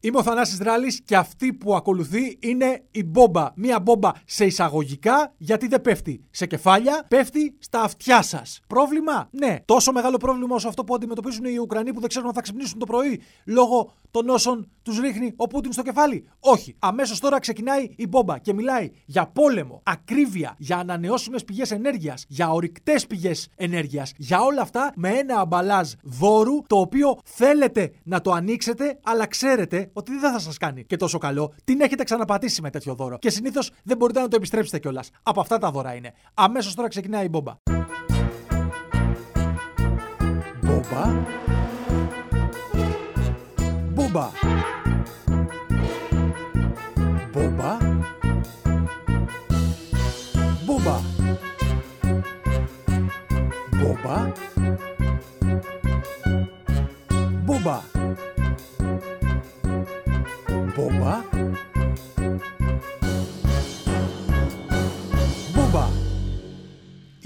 Είμαι ο Θανάσης Δράλης και αυτή που ακολουθεί είναι η μπόμπα. Μία μπόμπα σε εισαγωγικά γιατί δεν πέφτει σε κεφάλια, πέφτει στα αυτιά σας. Πρόβλημα; Ναι. Τόσο μεγάλο πρόβλημα όσο αυτό που αντιμετωπίζουν οι Ουκρανοί που δεν ξέρουν αν θα ξυπνήσουν το πρωί λόγω των όσων τους ρίχνει ο Πούτιν στο κεφάλι. Όχι. Αμέσως τώρα ξεκινάει η μπόμπα και μιλάει για πόλεμο, ακρίβεια, για ανανεώσιμες πηγές ενέργειας, για ορυκτές πηγές ενέργειας, για όλα αυτά με ένα αμπαλάζ δώρου το οποίο θέλετε να το ανοίξετε, αλλά ξέρετε ότι δεν θα σας κάνει και τόσο καλό. Την έχετε ξαναπατήσει με τέτοιο δώρο. Και συνήθως δεν μπορείτε να το επιστρέψετε κιόλας. Από αυτά τα δώρα είναι. Αμέσως τώρα ξεκινάει η μπόμπα. Μπόμπα; Cuba.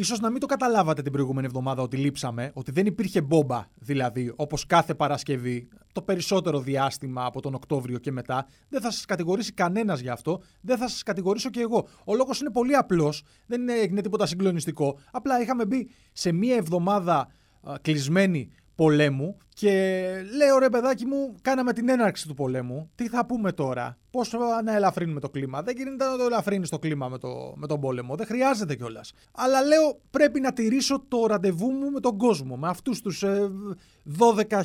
Ίσως να μην το καταλάβατε την προηγούμενη εβδομάδα ότι λείψαμε, ότι δεν υπήρχε μπόμπα δηλαδή, όπως κάθε Παρασκευή, το περισσότερο διάστημα από τον Οκτώβριο και μετά. Δεν θα σας κατηγορήσει κανένας γι' αυτό, δεν θα σας κατηγορήσω και εγώ. Ο λόγος είναι πολύ απλός, δεν έγινε τίποτα συγκλονιστικό. Απλά είχαμε μπει σε μία εβδομάδα κλεισμένη πολέμου και λέω ρε παιδάκι μου, κάναμε την έναρξη του πολέμου. Τι θα πούμε τώρα, πώ να ελαφρύνουμε το κλίμα; Δεν γίνεται να το ελαφρύνεις το κλίμα με, το, με τον πόλεμο. Δεν χρειάζεται κιόλας. Αλλά λέω πρέπει να τηρήσω το ραντεβού μου με τον κόσμο. Με αυτούς τους ε, 12.000,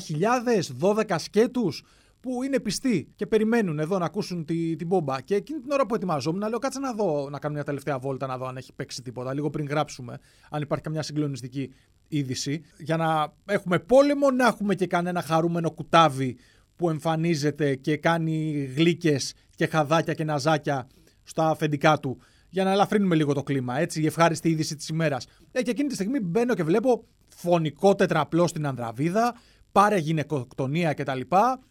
12 σκέτους που είναι πιστοί και περιμένουν εδώ να ακούσουν τη, την μπόμπα. Και εκείνη την ώρα που ετοιμαζόμουν, να λέω κάτσε να δω, να κάνω μια τελευταία βόλτα, να δω αν έχει παίξει τίποτα, λίγο πριν γράψουμε, αν υπάρχει καμιά συγκλονιστική είδηση. Για να έχουμε πόλεμο, να έχουμε και κανένα χαρούμενο κουτάβι που εμφανίζεται και κάνει γλύκες και χαδάκια και ναζάκια στα αφεντικά του για να ελαφρύνουμε λίγο το κλίμα. Έτσι, η ευχάριστη είδηση της ημέρας. Ε, και εκείνη τη στιγμή μπαίνω και βλέπω φωνικό τετραπλό στην Ανδραβίδα, πάρε γυναικοκτονία κτλ.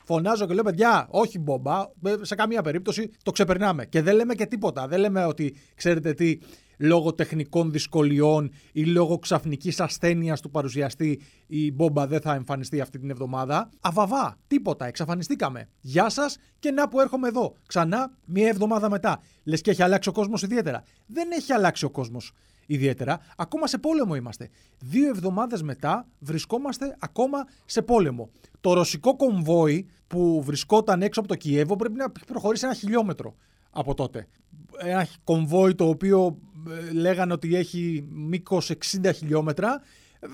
Φωνάζω και λέω: Παιδιά, όχι μπόμπα, ε, σε καμία περίπτωση το ξεπερνάμε. Και δεν λέμε και τίποτα. Δεν λέμε ότι ξέρετε τι, λόγω τεχνικών δυσκολιών ή λόγω ξαφνικής ασθένειας του παρουσιαστή η μπόμπα δεν θα εμφανιστεί αυτή την εβδομάδα. Αβαβά, τίποτα, εξαφανιστήκαμε. Γεια σας και να που έρχομαι εδώ. Ξανά μία εβδομάδα μετά. Λες και έχει αλλάξει ο κόσμος ιδιαίτερα. Δεν έχει αλλάξει ο κόσμος ιδιαίτερα. Ακόμα σε πόλεμο είμαστε. Δύο εβδομάδες μετά βρισκόμαστε ακόμα σε πόλεμο. Το ρωσικό κομβόι που βρισκόταν έξω από το Κιέβο πρέπει να προχωρήσει ένα χιλιόμετρο από τότε. Ένα κομβόι το οποίο ε, λέγανε ότι έχει μήκος 60 χιλιόμετρα.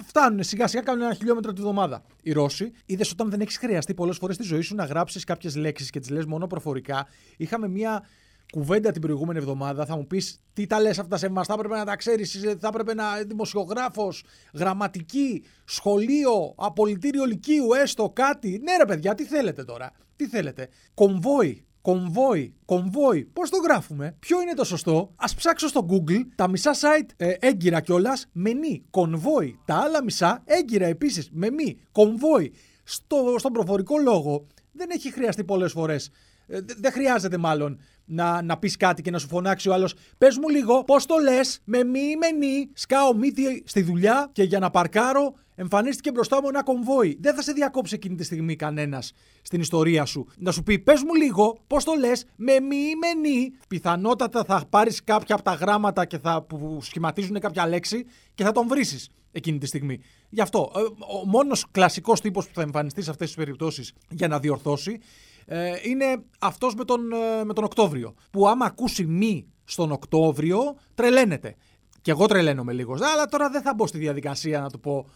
Φτάνουν σιγά σιγά, κάνουν ένα χιλιόμετρο τη βδομάδα. Οι Ρώσοι, είδες όταν δεν έχεις χρειαστεί πολλές φορές στη ζωή σου να γράψεις κάποιες λέξεις και τις λες μόνο προφορικά. Είχαμε μια κουβέντα την προηγούμενη εβδομάδα. Θα μου πεις τι τα λες αυτά σε εμάς. Θα έπρεπε να τα ξέρεις. Θα έπρεπε να δημοσιογράφος, γραμματική, σχολείο, απολυτήριο λυκείου, έστω κάτι. Ναι, ρε παιδιά, τι θέλετε τώρα. Τι θέλετε. Κομβόι. Κομβόι, κομβόι. Πώς το γράφουμε, Ποιο είναι το σωστό. Α ψάξω στο Google τα μισά site ε, έγκυρα κιόλας με μη. Κονβόι. Τα άλλα μισά έγκυρα επίσης με μη. Κομβόι. Στο, στον προφορικό λόγο δεν έχει χρειαστεί πολλές φορές. Ε, δεν χρειάζεται μάλλον να, να πεις κάτι και να σου φωνάξει ο άλλος. Πες μου λίγο, πώς το λες, με μη, με νη. Σκάω μύτη στη δουλειά και για να παρκάρω εμφανίστηκε μπροστά μου ένα κομβόι. Δεν θα σε διακόψει εκείνη τη στιγμή κανένας στην ιστορία σου. Να σου πει, πες μου λίγο, πώς το λες, με μη, με νη. Πιθανότατα θα πάρεις κάποια από τα γράμματα και θα, που σχηματίζουν κάποια λέξη και θα τον βρει εκείνη τη στιγμή. Γι' αυτό, ε, ο μόνος κλασικός τύπος που θα εμφανιστεί σε αυτές τις περιπτώσεις για να διορθώσει ε, είναι αυτός με, τον, ε, με τον Οκτώβριο. Που άμα ακούσει μη στον Οκτώβριο, τρελαίνεται. Και εγώ τρελαίνομαι λίγος. Αλλά τώρα δεν θα μπω στη διαδικασία να του πω.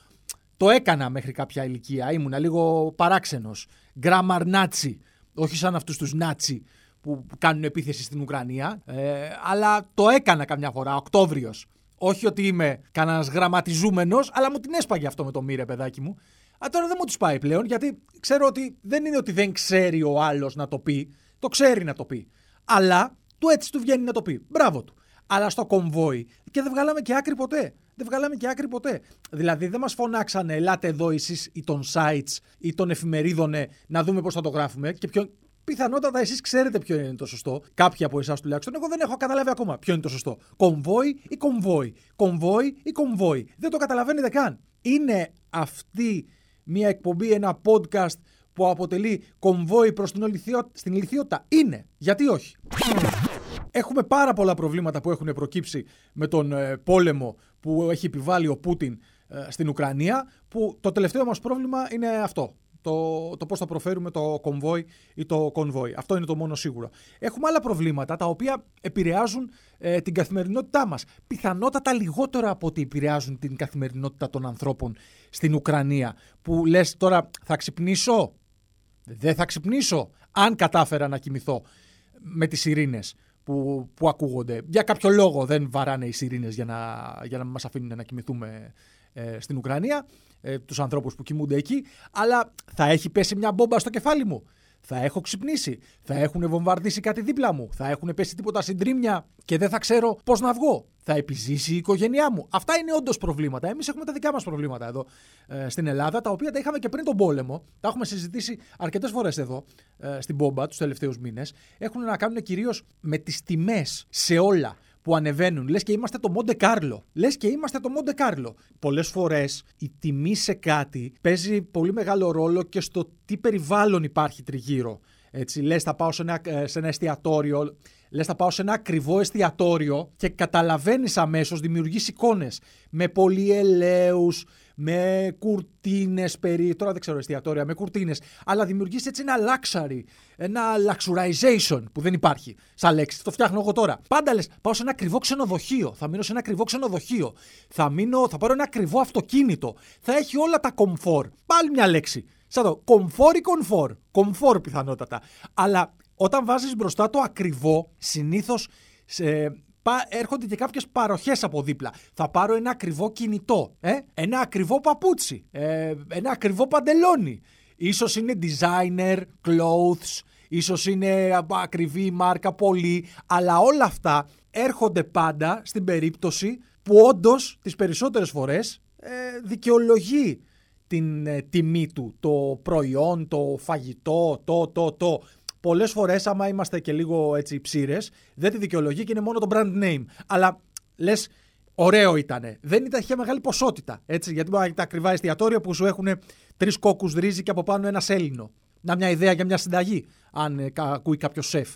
Το έκανα μέχρι κάποια ηλικία. Ήμουνα λίγο παράξενος. Γκράμαρ Νάτσι. Όχι σαν αυτούς τους Νάτσι που κάνουν επίθεση στην Ουκρανία. Ε, αλλά το έκανα καμιά φορά. Οκτώβριος. Όχι ότι είμαι κανένας γραμματιζούμενος, αλλά μου την έσπαγε αυτό με το μύρε, παιδάκι μου. Α, τώρα δεν μου τους πάει πλέον, γιατί ξέρω ότι δεν είναι ότι δεν ξέρει ο άλλος να το πει. Το ξέρει να το πει. Αλλά του έτσι του βγαίνει να το πει. Μπράβο του. Αλλά στο κομβόι και δεν βγάλαμε και άκρη ποτέ. Δεν βγάλαμε και άκρη ποτέ. Δηλαδή δεν μας φωνάξανε, ελάτε εδώ εσείς ή των sites ή των εφημερίδων να δούμε πώς θα το γράφουμε. Και ποιο... Πιθανότατα εσείς ξέρετε ποιο είναι το σωστό. Κάποιοι από εσάς τουλάχιστον. Εγώ δεν έχω καταλάβει ακόμα ποιο είναι το σωστό. Κομβόι ή κομβόι. Κομβόι ή κομβόι. Δεν το καταλαβαίνετε καν. Είναι αυτή μια εκπομπή, ένα podcast που αποτελεί κομβόι προς την, ολυθιο... στην ηλικιότητα. Είναι. Γιατί όχι; Έχουμε πάρα πολλά προβλήματα που έχουν προκύψει με τον ε, πόλεμο που έχει επιβάλει ο Πούτιν ε, στην Ουκρανία, που το τελευταίο μας πρόβλημα είναι αυτό το, το πώς θα προφέρουμε το κομβόι ή το κονβόι. Αυτό είναι το μόνο σίγουρο. Έχουμε άλλα προβλήματα τα οποία επηρεάζουν ε, την καθημερινότητά μας. Πιθανότατα λιγότερα από ότι επηρεάζουν την καθημερινότητα των ανθρώπων στην Ουκρανία. Που λες τώρα θα ξυπνήσω. Δεν θα ξυπνήσω. Αν κατάφερα να κοιμηθώ με τις ειρήνες που, που ακούγονται. Για κάποιο λόγο δεν βαράνε οι ειρήνες για να, για να μας αφήνουν να κοιμηθούμε ε, στην Ουκρανία ε, τους ανθρώπους που κοιμούνται εκεί, αλλά θα έχει πέσει μια μπόμπα στο κεφάλι μου. Θα έχω ξυπνήσει. Θα έχουν βομβαρδίσει κάτι δίπλα μου. Θα έχουν πέσει τίποτα συντρίμια και δεν θα ξέρω πώς να βγω. Θα επιζήσει η οικογένειά μου. Αυτά είναι όντως προβλήματα. Εμείς έχουμε τα δικά μας προβλήματα εδώ ε, στην Ελλάδα, τα οποία τα είχαμε και πριν τον πόλεμο. Τα έχουμε συζητήσει αρκετές φορές εδώ ε, στην Μπόμπα τους τελευταίους μήνες. Έχουν να κάνουν κυρίως με τις τιμές σε όλα που ανεβαίνουν. Λες και είμαστε το Μοντε Κάρλο. Λες και είμαστε το Μοντε Κάρλο. Πολλές φορές η τιμή σε κάτι παίζει πολύ μεγάλο ρόλο και στο τι περιβάλλον υπάρχει τριγύρω. Έτσι, λες θα πάω σε ένα, ε, σε ένα εστιατόριο, λες θα πάω σε ένα ακριβό εστιατόριο και καταλαβαίνεις αμέσως, δημιουργείς εικόνες με πολυελαίους, με κουρτίνες περί. Τώρα δεν ξέρω εστιατόρια, με κουρτίνες. Αλλά δημιουργείς έτσι ένα luxury, ένα luxurization που δεν υπάρχει σαν λέξη. Το φτιάχνω εγώ τώρα. Πάντα λες, πάω σε ένα ακριβό ξενοδοχείο. Θα μείνω σε ένα ακριβό ξενοδοχείο. Θα, μείνω, θα πάρω ένα ακριβό αυτοκίνητο. Θα έχει όλα τα comfort. Πάλι μια λέξη. Σαν το comfort ή comfort. Comfort πιθανότατα. Αλλά όταν βάζεις μπροστά το ακριβό, συνήθως έρχονται και κάποιες παροχές από δίπλα. Θα πάρω ένα ακριβό κινητό, ε; ένα ακριβό παπούτσι, ε, ένα ακριβό παντελόνι. Ίσως είναι designer, clothes, ίσως είναι ακριβή μάρκα πολύ, αλλά όλα αυτά έρχονται πάντα στην περίπτωση που όντως τις περισσότερες φορές ε, δικαιολογεί την ε, τιμή του, το προϊόν, το φαγητό, το, το, το πολλές φορές, άμα είμαστε και λίγο έτσι ψήρες, δεν τη δικαιολογεί και είναι μόνο το brand name. Αλλά λες, ωραίο ήταν. Δεν ήταν, είχε μεγάλη ποσότητα. Έτσι, γιατί μπορεί τα ακριβά εστιατόρια που σου έχουν τρεις κόκκους ρύζι και από πάνω ένας σέλινο. Να μια ιδέα για μια συνταγή, αν ε, ακούει κάποιος σεφ.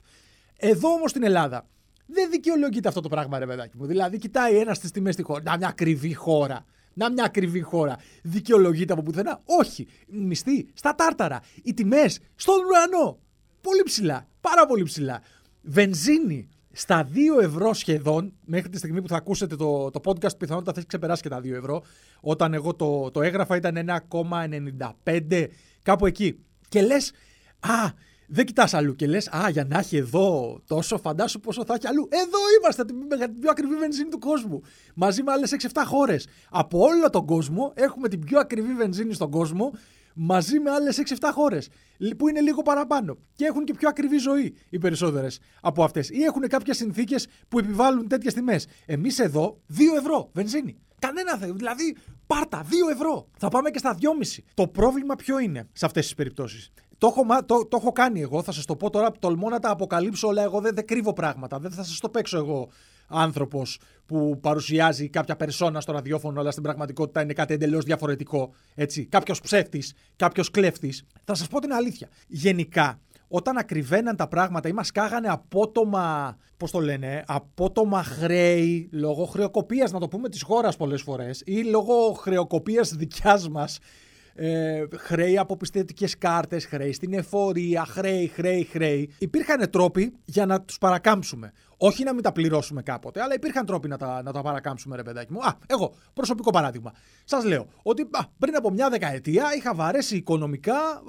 Εδώ όμως στην Ελλάδα δεν δικαιολογείται αυτό το πράγμα, ρε παιδάκι μου. Δηλαδή, κοιτάει ένας στις τιμές στη χώρα. Να μια ακριβή χώρα. Να μια ακριβή χώρα. Δικαιολογείται από πουθενά; Όχι. Μισθή στα τάρταρα. Οι τιμές στον ουρανό πολύ ψηλά. Πάρα πολύ ψηλά. Βενζίνη στα 2 ευρώ σχεδόν, μέχρι τη στιγμή που θα ακούσετε το, το podcast, πιθανότητα θα έχει ξεπεράσει και τα 2 ευρώ. Όταν εγώ το, το έγραφα ήταν 1,95, κάπου εκεί. Και λες, Α, δεν κοιτάς αλλού και λες, Α, για να έχει εδώ τόσο, φαντάσου πόσο θα έχει αλλού. Εδώ είμαστε, την πιο ακριβή βενζίνη του κόσμου. Μαζί με άλλες 6-7 χώρες. Από όλο τον κόσμο έχουμε την πιο ακριβή βενζίνη στον κόσμο μαζί με άλλες 6-7 χώρες που είναι λίγο παραπάνω και έχουν και πιο ακριβή ζωή οι περισσότερες από αυτές. Ή έχουν κάποιες συνθήκες που επιβάλλουν τέτοιες τιμές. Εμείς εδώ 2 ευρώ βενζίνη. Κανένα δεν. Δηλαδή, πάρτα 2 ευρώ. Θα πάμε και στα 2,5. Το πρόβλημα ποιο είναι σε αυτές τις περιπτώσεις; Το έχω, το, το έχω κάνει εγώ, θα σας το πω τώρα. Τολμώ να τα αποκαλύψω όλα. Εγώ δεν, δεν κρύβω πράγματα. Δεν θα σας το παίξω εγώ άνθρωπος που παρουσιάζει κάποια περσόνα στο ραδιόφωνο, αλλά στην πραγματικότητα είναι κάτι εντελώς διαφορετικό. Κάποιος ψεύτης, κάποιος κλέφτης. Θα σας πω την αλήθεια. Γενικά, όταν ακριβέναν τα πράγματα ή μας κάγανε απότομα, πώς το λένε, απότομα χρέη λόγω χρεοκοπίας, να το πούμε, της χώρας πολλές φορές ή λόγω χρεοκοπίας δικιάς μας ε, χρέη από πιστετικέ κάρτες, χρέη στην εφορία, χρέη, χρέη, χρέη. Υπήρχαν τρόποι για να τους παρακάμψουμε. Όχι να μην τα πληρώσουμε κάποτε, αλλά υπήρχαν τρόποι να τα, να τα παρακάμψουμε, ρε παιδάκι μου. Α, εγώ, προσωπικό παράδειγμα. Σας λέω ότι α, πριν από μια δεκαετία είχα βαρέσει οικονομικά.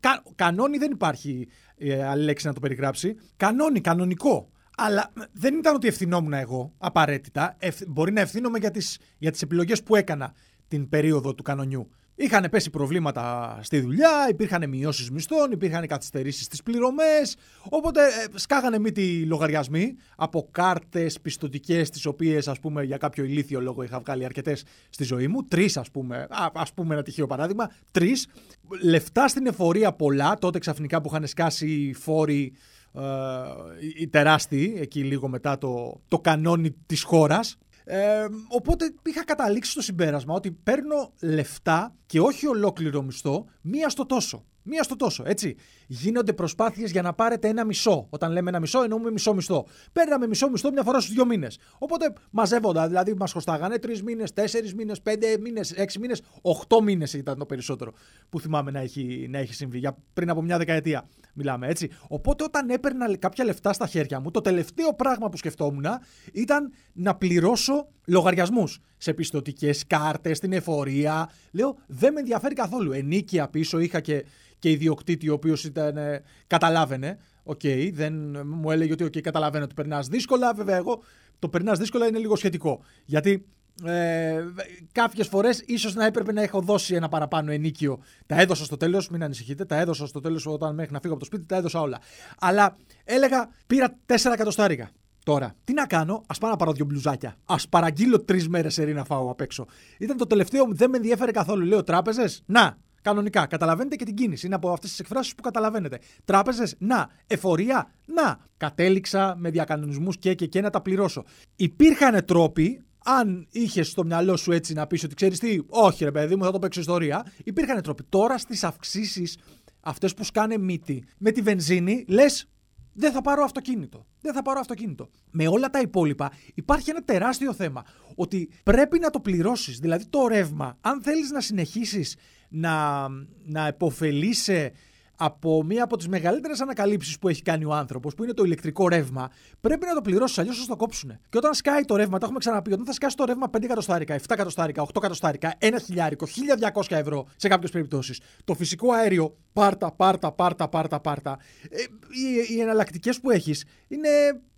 Κα, κανόνι δεν υπάρχει ε, άλλη λέξη να το περιγράψει. Κανόνι, κανονικό. Αλλά δεν ήταν ότι ευθυνόμουν εγώ απαραίτητα. μπορεί να ευθύνομαι για τις για τις επιλογές που έκανα την περίοδο του κανονιού. Είχαν πέσει προβλήματα στη δουλειά, υπήρχαν μειώσεις μισθών, υπήρχαν καθυστερήσεις στις πληρωμές. Οπότε ε, σκάγανε μύτη λογαριασμοί από κάρτες πιστοτικές, τις οποίες ας πούμε για κάποιο ηλίθιο λόγο είχα βγάλει αρκετές στη ζωή μου. Τρεις ας πούμε, ας πούμε ένα τυχαίο παράδειγμα. Τρεις. Λεφτά στην εφορία πολλά, τότε ξαφνικά που είχαν σκάσει οι φόροι ε, οι τεράστιοι, εκεί λίγο μετά το, το κανόνι της χώρας ε, οπότε είχα καταλήξει στο συμπέρασμα ότι παίρνω λεφτά και όχι ολόκληρο μισθό μία στο τόσο. Μία στο τόσο, έτσι. Γίνονται προσπάθειες για να πάρετε ένα μισό. Όταν λέμε ένα μισό, εννοούμε μισό μισθό. Παίρναμε μισό μισθό μια φορά στους δύο μήνες. Οπότε μαζεύοντα, δηλαδή μας χρωστάγανε τρεις μήνες, τέσσερις μήνες, πέντε μήνες, έξι μήνες, οχτώ μήνες ήταν το περισσότερο που θυμάμαι να έχει, να έχει συμβεί. Για πριν από μια δεκαετία μιλάμε, έτσι. Οπότε όταν έπαιρνα κάποια λεφτά στα χέρια μου, το τελευταίο πράγμα που σκεφτόμουν ήταν να πληρώσω λογαριασμούς σε πιστωτικές κάρτες, στην εφορία. Λέω, δεν με ενδιαφέρει καθόλου. Ενοίκια πίσω είχα και και ιδιοκτήτη ο οποίος ήταν. Ε, καταλάβαινε. OK, okay, δεν μου έλεγε ότι okay, καταλαβαίνω ότι περνάς δύσκολα. Βέβαια, εγώ το περνάς δύσκολα είναι λίγο σχετικό. Γιατί ε, Κάποιες φορές ίσως να έπρεπε να έχω δώσει ένα παραπάνω ενίκιο. Τα έδωσα στο τέλος, μην ανησυχείτε. Τα έδωσα στο τέλος όταν μέχρι να φύγω από το σπίτι, τα έδωσα όλα. Αλλά έλεγα, πήρα 4 εκατοστάρικα. Τώρα, τι να κάνω, ας πάω να πάρω δύο μπλουζάκια. Α παραγγείλω τρεις μέρες σε να φάω απ' έξω. Ήταν το τελευταίο, δεν με ενδιαφέρε καθόλου. Λέω τράπεζες, να, Κανονικά. Καταλαβαίνετε και την κίνηση. Είναι από αυτές τις εκφράσεις που καταλαβαίνετε. Τράπεζες, να. Εφορία, να. Κατέληξα με διακανονισμούς και, και και να τα πληρώσω. Υπήρχαν τρόποι αν είχες στο μυαλό σου έτσι να πεις ότι ξέρεις τι, όχι ρε παιδί μου, θα το παίξω ιστορία. Υπήρχαν τρόποι. Τώρα στις αυξήσεις αυτές που σκάνε μύτη με τη βενζίνη, λες δεν θα πάρω αυτοκίνητο. Δεν θα πάρω αυτοκίνητο. Με όλα τα υπόλοιπα υπάρχει ένα τεράστιο θέμα. Ότι πρέπει να το πληρώσεις. Δηλαδή το ρεύμα, αν θέλεις να συνεχίσεις να, να επωφελείσαι από μία από τις μεγαλύτερες ανακαλύψεις που έχει κάνει ο άνθρωπος, που είναι το ηλεκτρικό ρεύμα, πρέπει να το πληρώσεις, αλλιώς θα το κόψουν. Και όταν σκάει το ρεύμα, το έχουμε ξαναπεί, όταν θα σκάσει το ρεύμα 5 εκατοστάρικα, 7 εκατοστάρικα, 8 εκατοστάρικα, 1 χιλιάρικο, 1200 ευρώ σε κάποιες περιπτώσεις. Το φυσικό αέριο, πάρτα, πάρτα, πάρτα, πάρτα, πάρτα. Ε, οι, οι εναλλακτικές που έχεις είναι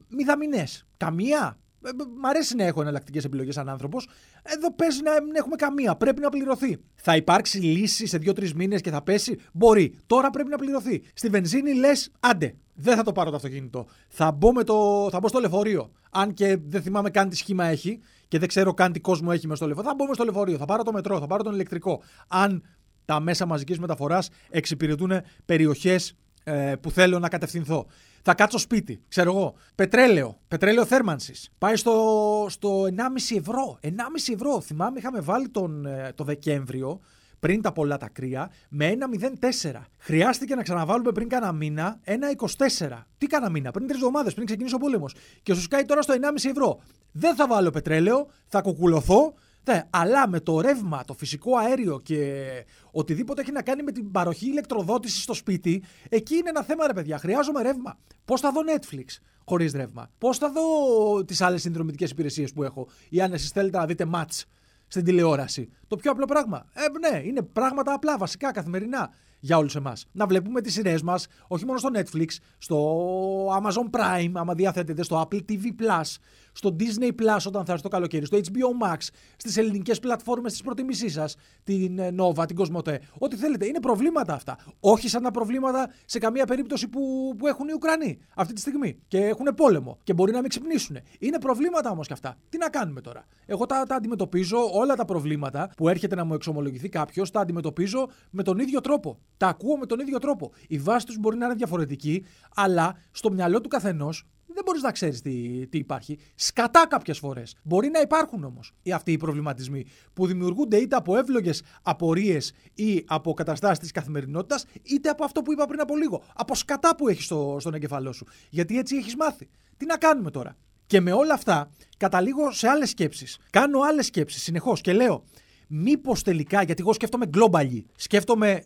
μηδαμινές. Καμία. Ε, μ' αρέσει να έχω εναλλακτικές επιλογές σαν άνθρωπος. Εδώ παίζει να μην έχουμε καμία. Πρέπει να πληρωθεί. Θα υπάρξει λύση σε δύο-τρεις μήνες και θα πέσει. Μπορεί. Τώρα πρέπει να πληρωθεί. Στη βενζίνη λες, άντε. Δεν θα το πάρω το αυτοκίνητο. Θα μπω, με το, θα μπω στο λεωφορείο. Αν και δεν θυμάμαι καν τι σχήμα έχει και δεν ξέρω καν τι κόσμο έχει με στο λεωφορείο. Θα μπω με στο λεωφορείο. Θα πάρω το μετρό. Θα πάρω τον ηλεκτρικό. Αν τα μέσα μαζικής μεταφοράς εξυπηρετούν περιοχές ε, που θέλω να κατευθυνθώ. Θα κάτσω σπίτι, ξέρω εγώ. Πετρέλαιο, πετρέλαιο θέρμανσης. Πάει στο, στο 1,5 ευρώ. 1,5 ευρώ. Θυμάμαι, είχαμε βάλει τον, ε, το Δεκέμβριο πριν τα πολλά τα κρύα, με ένα 0,4. Χρειάστηκε να ξαναβάλουμε πριν κάνα μήνα ένα 24. Τι κάνα μήνα, πριν τρεις εβδομάδες, πριν ξεκινήσει ο πόλεμος. Και σου σκάει τώρα στο 1,5 ευρώ. Δεν θα βάλω πετρέλαιο, θα κουκουλωθώ, ναι, αλλά με το ρεύμα, το φυσικό αέριο και οτιδήποτε έχει να κάνει με την παροχή ηλεκτροδότησης στο σπίτι, εκεί είναι ένα θέμα, ρε παιδιά. Χρειάζομαι ρεύμα. Πώς θα δω Netflix χωρίς ρεύμα; Πώς θα δω τις άλλες συνδρομητικές υπηρεσίες που έχω; Ή αν εσείς θέλετε να δείτε match στην τηλεόραση. Το πιο απλό πράγμα. Ε, ναι, είναι πράγματα απλά, βασικά, καθημερινά για όλους εμάς. Να βλέπουμε τις σειρές μας, όχι μόνο στο Netflix, στο Amazon Prime, άμα διαθέτετε, στο Apple TV Plus, στο Disney Plus όταν θα έρθει το καλοκαίρι, στο HBO Max, στις ελληνικές πλατφόρμες της προτιμήσή σας, την ε, Nova, την Cosmote. Ό,τι θέλετε. Είναι προβλήματα αυτά. Όχι σαν τα προβλήματα σε καμία περίπτωση που, που έχουν οι Ουκρανοί αυτή τη στιγμή και έχουν πόλεμο και μπορεί να μην ξυπνήσουν. Είναι προβλήματα όμως και αυτά. Τι να κάνουμε τώρα. Εγώ τα, τα αντιμετωπίζω όλα τα προβλήματα που έρχεται να μου εξομολογηθεί κάποιος, τα αντιμετωπίζω με τον ίδιο τρόπο. Τα ακούω με τον ίδιο τρόπο. Η βάση τους μπορεί να είναι διαφορετική, αλλά στο μυαλό του καθενός δεν μπορείς να ξέρεις τι, τι υπάρχει. Σκατά κάποιες φορές. Μπορεί να υπάρχουν όμως αυτοί οι προβληματισμοί που δημιουργούνται είτε από εύλογες απορίες ή από καταστάσεις της καθημερινότητας, είτε από αυτό που είπα πριν από λίγο. Από σκατά που έχεις στο, στον εγκεφαλό σου. Γιατί έτσι έχεις μάθει. Τι να κάνουμε τώρα; Και με όλα αυτά καταλήγω σε άλλες σκέψεις. Κάνω άλλες σκέψεις συνεχώς και λέω, μήπως τελικά, γιατί εγώ σκέφτομαι globally, σκέφτομαι ε,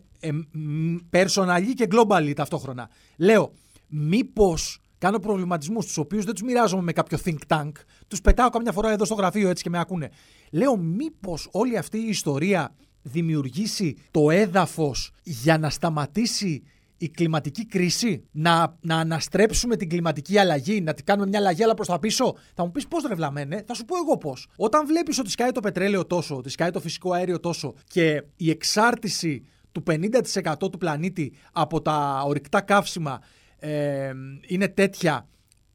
personally και globally ταυτόχρονα. Λέω, μήπως κάνω προβληματισμούς, τους οποίους δεν τους μοιράζομαι με κάποιο think tank, τους πετάω καμιά φορά εδώ στο γραφείο έτσι και με ακούνε. Λέω, μήπως όλη αυτή η ιστορία δημιουργήσει το έδαφος για να σταματήσει η κλιματική κρίση, να, να αναστρέψουμε την κλιματική αλλαγή, να την κάνουμε μια αλλαγή αλλά προς τα πίσω. Θα μου πεις πώς ρευλαμένε, θα σου πω εγώ πώς. Όταν βλέπεις ότι σκάει το πετρέλαιο τόσο, ότι σκάει το φυσικό αέριο τόσο και η εξάρτηση του 50% του πλανήτη από τα ορυκτά καύσιμα ε, είναι τέτοια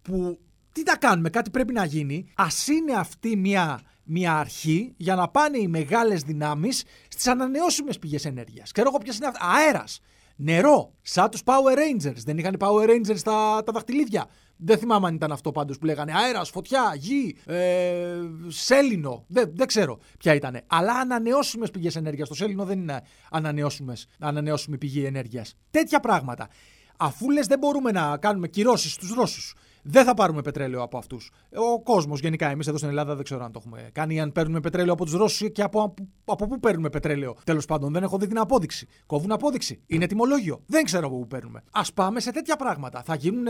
που τι τα κάνουμε, κάτι πρέπει να γίνει. Α είναι αυτή μια, μια αρχή για να πάνε οι μεγάλες δυνάμεις στις ανανεώσιμες πηγές ενέργειας. Ξέρω εγώ ποιες είναι αυτά. Αέρας. Νερό, σαν τους Power Rangers. Δεν είχαν Power Rangers τα, τα δαχτυλίδια. Δεν θυμάμαι αν ήταν αυτό πάντως που λέγανε αέρας, φωτιά, γη, ε, σέλινο. Δεν, δεν ξέρω ποια ήταν. Αλλά ανανεώσιμες πηγές ενέργειας. Το σέλινο δεν είναι ανανεώσιμες, ανανεώσιμη πηγή ενέργειας. Τέτοια πράγματα. Αφού λες δεν μπορούμε να κάνουμε κυρώσεις στους Ρώσους, δεν θα πάρουμε πετρέλαιο από αυτούς. Ο κόσμος γενικά, εμείς εδώ στην Ελλάδα δεν ξέρω αν το έχουμε κάνει, αν παίρνουμε πετρέλαιο από τους Ρώσους και από, από, από πού παίρνουμε πετρέλαιο. Τέλος πάντων, δεν έχω δει την απόδειξη. Κόβουν απόδειξη. Είναι τιμολόγιο. Δεν ξέρω από πού παίρνουμε. Α πάμε σε τέτοια πράγματα. Θα γίνουν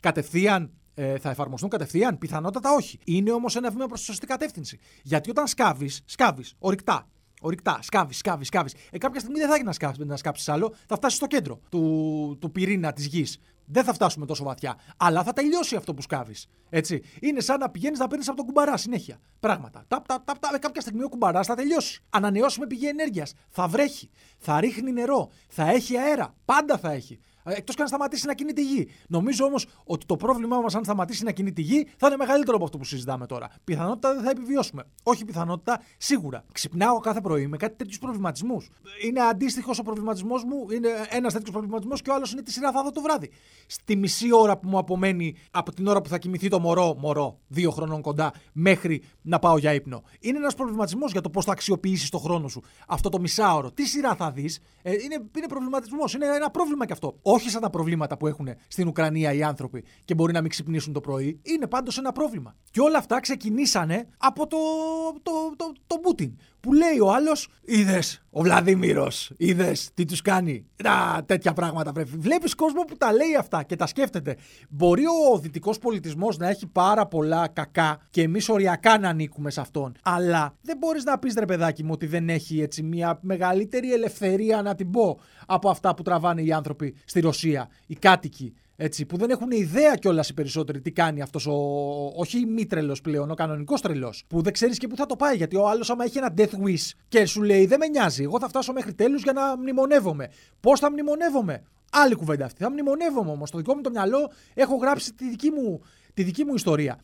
κατευθείαν ε, θα εφαρμοστούν κατευθείαν. Πιθανότατα όχι. Είναι όμως ένα βήμα προς τη σωστή κατεύθυνση. Γιατί όταν σκάβεις, σκάβεις, ορυκτά. Ορυκτά, σκάβεις, σκάβεις, σκάβεις. Ε, κάποια στιγμή δεν θα έχεις να σκάψει, να σκάψεις άλλο, θα φτάσεις στο κέντρο του, του πυρήνα της γης. Δεν θα φτάσουμε τόσο βαθιά. Αλλά θα τελειώσει αυτό που σκάβεις. Έτσι. Είναι σαν να πηγαίνεις να παίρνεις από τον κουμπαρά συνέχεια. Πράγματα. Ταπ, ταπ, ταπ, ταπ. Κάποια στιγμή ο κουμπαράς θα τελειώσει. Ανανεώσουμε πηγή ενέργειας. Θα βρέχει. Θα ρίχνει νερό. Θα έχει αέρα. Πάντα θα έχει. Εκτός και αν σταματήσει να κινείται η γη. Νομίζω όμως ότι το πρόβλημά μας, αν σταματήσει να κινείται η γη, θα είναι μεγαλύτερο από αυτό που συζητάμε τώρα. Πιθανότητα δεν θα επιβιώσουμε. Όχι πιθανότητα, σίγουρα. Ξυπνάω κάθε πρωί με κάτι τέτοιους προβληματισμούς. Είναι αντίστοιχος ο προβληματισμός μου, είναι ένας τέτοιος προβληματισμός και ο άλλος είναι τη σειρά θα δω το βράδυ. Στη μισή ώρα που μου απομένει από την ώρα που θα κοιμηθεί το μωρό, μωρό, δύο χρονών κοντά, μέχρι να πάω για ύπνο. Είναι ένας προβληματισμός για το πώς θα αξιοποιήσεις το χρόνο σου αυτό το μισάωρο. Τι σειρά θα δεις, ε, είναι, είναι προβληματισμός. Είναι ένα πρόβλημα κι αυτό όχι σαν τα προβλήματα που έχουν στην Ουκρανία οι άνθρωποι και μπορεί να μην ξυπνήσουν το πρωί, είναι πάντως ένα πρόβλημα. Και όλα αυτά ξεκινήσανε από το, το, το, το Πούτιν. Που λέει ο άλλος, είδες ο Βλαδίμηρος, είδες τι τους κάνει. Να, τέτοια πράγματα πρέπει. Βλέπεις κόσμο που τα λέει αυτά και τα σκέφτεται. Μπορεί ο δυτικός πολιτισμός να έχει πάρα πολλά κακά και εμείς οριακά να ανήκουμε σε αυτόν. Αλλά δεν μπορείς να πεις ρε παιδάκι μου ότι δεν έχει έτσι μια μεγαλύτερη ελευθερία να την πω από αυτά που τραβάνε οι άνθρωποι στη Ρωσία, οι κάτοικοι. Έτσι, που δεν έχουν ιδέα κιόλας οι περισσότεροι τι κάνει αυτός ο. Όχι μη τρελό πλέον, ο κανονικός τρελός. Που δεν ξέρεις και πού θα το πάει. Γιατί ο άλλος, άμα έχει ένα death wish και σου λέει Δεν με νοιάζει, εγώ θα φτάσω μέχρι τέλους για να μνημονεύομαι. Πώς θα μνημονεύομαι; Άλλη κουβέντα αυτή. Θα μνημονεύομαι όμως. Στο δικό μου το μυαλό έχω γράψει τη δική μου, τη δική μου ιστορία.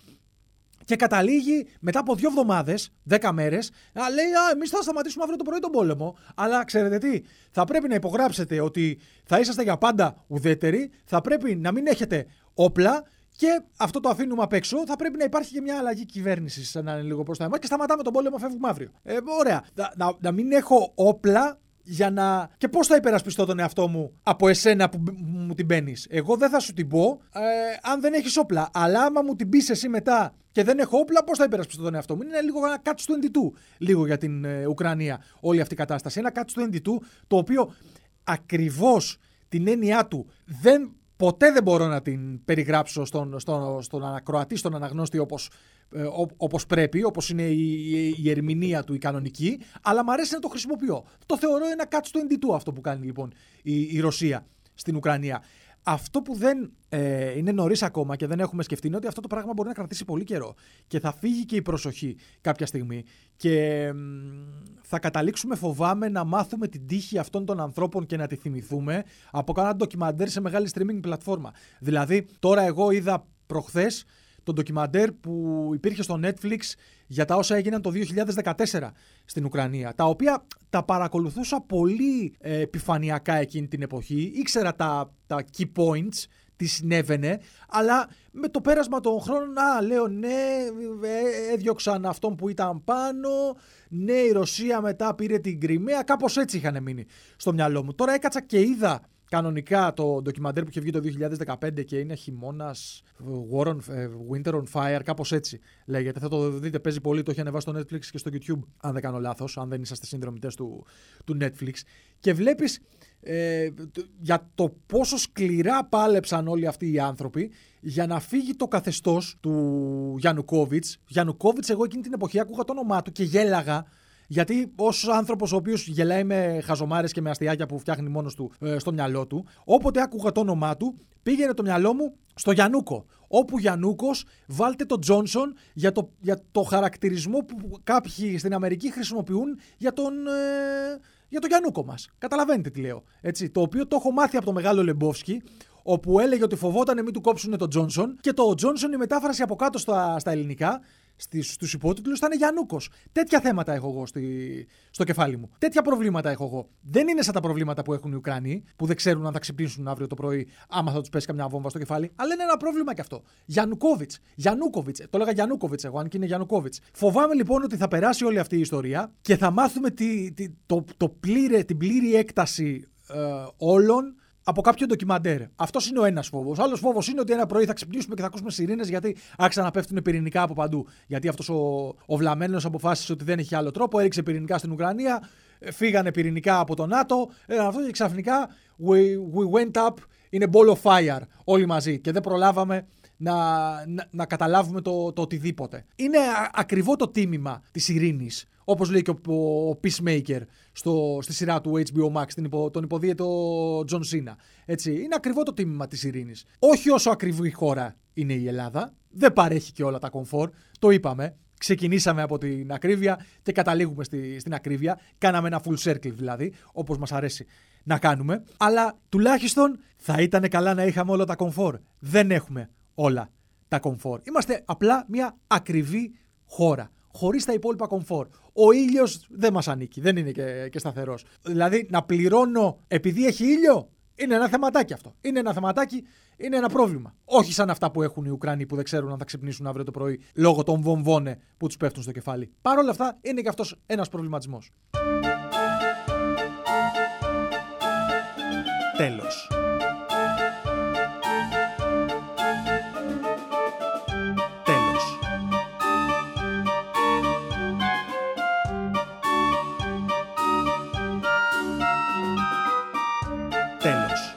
Και καταλήγει μετά από δύο εβδομάδες, δέκα μέρες, να λέει: Α, εμείς θα σταματήσουμε αύριο το πρωί τον πόλεμο. Αλλά ξέρετε τι, θα πρέπει να υπογράψετε ότι θα είσαστε για πάντα ουδέτεροι, θα πρέπει να μην έχετε όπλα και αυτό το αφήνουμε απ' έξω. Θα πρέπει να υπάρχει και μια αλλαγή κυβέρνησης, να είναι λίγο προς τα εμάς. Και σταματάμε τον πόλεμο, φεύγουμε αύριο. Ε, ωραία. Να, να, να μην έχω όπλα για να. Και πώς θα υπερασπιστώ τον εαυτό μου από εσένα που μου την παίρνεις; Εγώ δεν θα σου την πω ε, αν δεν έχεις όπλα. Αλλά άμα μου την πεις εσύ μετά και δεν έχω όπλα, πώς θα υπερασπιστώ τον εαυτό μου; Είναι λίγο ένα catch του εντιτού λίγο για την ε, Ουκρανία όλη αυτή η κατάσταση. Ένα catch του εντιτού το οποίο ακριβώς την έννοιά του δεν ποτέ δεν μπορώ να την περιγράψω στον, στον, στον ανακροατή, στον αναγνώστη όπως, ε, όπως πρέπει, όπως είναι η, η, ερμηνεία του η κανονική, αλλά μου αρέσει να το χρησιμοποιώ. Το θεωρώ ένα κάτσο του εντιτού αυτό που κάνει λοιπόν η, η Ρωσία στην Ουκρανία. Αυτό που δεν ε, είναι νωρίς ακόμα και δεν έχουμε σκεφτεί είναι ότι αυτό το πράγμα μπορεί να κρατήσει πολύ καιρό και θα φύγει και η προσοχή κάποια στιγμή και θα καταλήξουμε φοβάμαι να μάθουμε την τύχη αυτών των ανθρώπων και να τη θυμηθούμε από κάνα ντοκιμαντέρ σε μεγάλη streaming πλατφόρμα. Δηλαδή, τώρα εγώ είδα προχθές το ντοκιμαντέρ που υπήρχε στο Netflix για τα όσα έγιναν το 2014 στην Ουκρανία, τα οποία τα παρακολουθούσα πολύ ε, επιφανειακά εκείνη την εποχή. Ήξερα τα, τα key points, τι συνέβαινε, αλλά με το πέρασμα των χρόνων, α, λέω ναι, ε, έδιωξαν αυτόν που ήταν πάνω, ναι, η Ρωσία μετά πήρε την Κρυμαία, κάπως έτσι είχαν μείνει στο μυαλό μου. Τώρα έκατσα και είδα κανονικά το ντοκιμαντέρ που είχε βγει το 2015 και είναι χειμώνας War on, ε, Winter on Fire, κάπως έτσι λέγεται. Θα το δείτε, παίζει πολύ, το έχει ανεβάσει στο Netflix και στο YouTube, αν δεν κάνω λάθος, αν δεν είσαστε συνδρομητές του, του Netflix. Και βλέπεις ε, για το πόσο σκληρά πάλεψαν όλοι αυτοί οι άνθρωποι για να φύγει το καθεστώς του Γιαννουκόβιτς. Γιαννουκόβιτς, εγώ εκείνη την εποχή άκουγα το όνομά του και γέλαγα γιατί ως άνθρωπος ο οποίος γελάει με χαζομάρες και με αστιάκια που φτιάχνει μόνος του ε, στο μυαλό του, όποτε άκουγα το όνομά του, πήγαινε το μυαλό μου στο Γιανούκο. Όπου Γιανούκο, βάλτε το Τζόνσον για το, για το χαρακτηρισμό που κάποιοι στην Αμερική χρησιμοποιούν για τον. Ε, για τον Γιανούκο μας. Καταλαβαίνετε τι λέω. Έτσι, το οποίο το έχω μάθει από το μεγάλο Λεμπόφσκι, όπου έλεγε ότι φοβόταν μην του κόψουν τον Τζόνσον και το Τζόνσον η μετάφραση από κάτω στα, στα ελληνικά στους υπότιτλους ήταν Γιανούκο. Τέτοια θέματα έχω εγώ στη, στο κεφάλι μου. Τέτοια προβλήματα έχω εγώ. Δεν είναι σαν τα προβλήματα που έχουν οι Ουκρανοί, που δεν ξέρουν αν θα ξυπνήσουν αύριο το πρωί, άμα θα τους πέσει καμιά βόμβα στο κεφάλι. Αλλά είναι ένα πρόβλημα κι αυτό. Γιανουκόβιτ. Γιανούκοβιτ. Το έλεγα Γιανούκοβιτ εγώ, αν και είναι Γιανουκόβιτ. Φοβάμαι λοιπόν ότι θα περάσει όλη αυτή η ιστορία και θα μάθουμε τη, τη, το, το πλήρε, την πλήρη έκταση ε, όλων από κάποιο ντοκιμαντέρ. Αυτός είναι ο ένας φόβος. Άλλος φόβος είναι ότι ένα πρωί θα ξυπνήσουμε και θα ακούσουμε σιρήνες γιατί άρχισαν να πέφτουν πυρηνικά από παντού. Γιατί αυτός ο, ο βλαμμένος αποφάσισε ότι δεν έχει άλλο τρόπο, έριξε πυρηνικά στην Ουκρανία, ε, φύγανε πυρηνικά από το ΝΑΤΟ, ε, αυτό και ξαφνικά we, we went up in a ball of fire όλοι μαζί και δεν προλάβαμε να, να, να καταλάβουμε το, το οτιδήποτε. Είναι ακριβό το τίμημα της ειρήνης όπως λέει και ο, ο Peacemaker στο, στη σειρά του HBO Max, την υπο, τον υποδίαιτο John Cena. Έτσι, είναι ακριβό το τίμημα της ειρήνης. Όχι όσο ακριβή χώρα είναι η Ελλάδα, δεν παρέχει και όλα τα κομφόρ, το είπαμε. Ξεκινήσαμε από την ακρίβεια και καταλήγουμε στη, στην ακρίβεια. Κάναμε ένα full circle δηλαδή, όπως μας αρέσει να κάνουμε. Αλλά τουλάχιστον θα ήταν καλά να είχαμε όλα τα κομφόρ. Δεν έχουμε όλα τα κομφόρ. Είμαστε απλά μια ακριβή χώρα χωρίς τα υπόλοιπα κομφόρ. Ο ήλιος δεν μας ανήκει, δεν είναι και, και σταθερός. Δηλαδή να πληρώνω επειδή έχει ήλιο είναι ένα θεματάκι αυτό. Είναι ένα θεματάκι, είναι ένα πρόβλημα. Όχι σαν αυτά που έχουν οι Ουκρανοί που δεν ξέρουν αν θα ξυπνήσουν αύριο το πρωί λόγω των βομβώνε που τους πέφτουν στο κεφάλι. Παρ' όλα αυτά είναι και αυτός ένας προβληματισμός. Τέλος. Τέλος.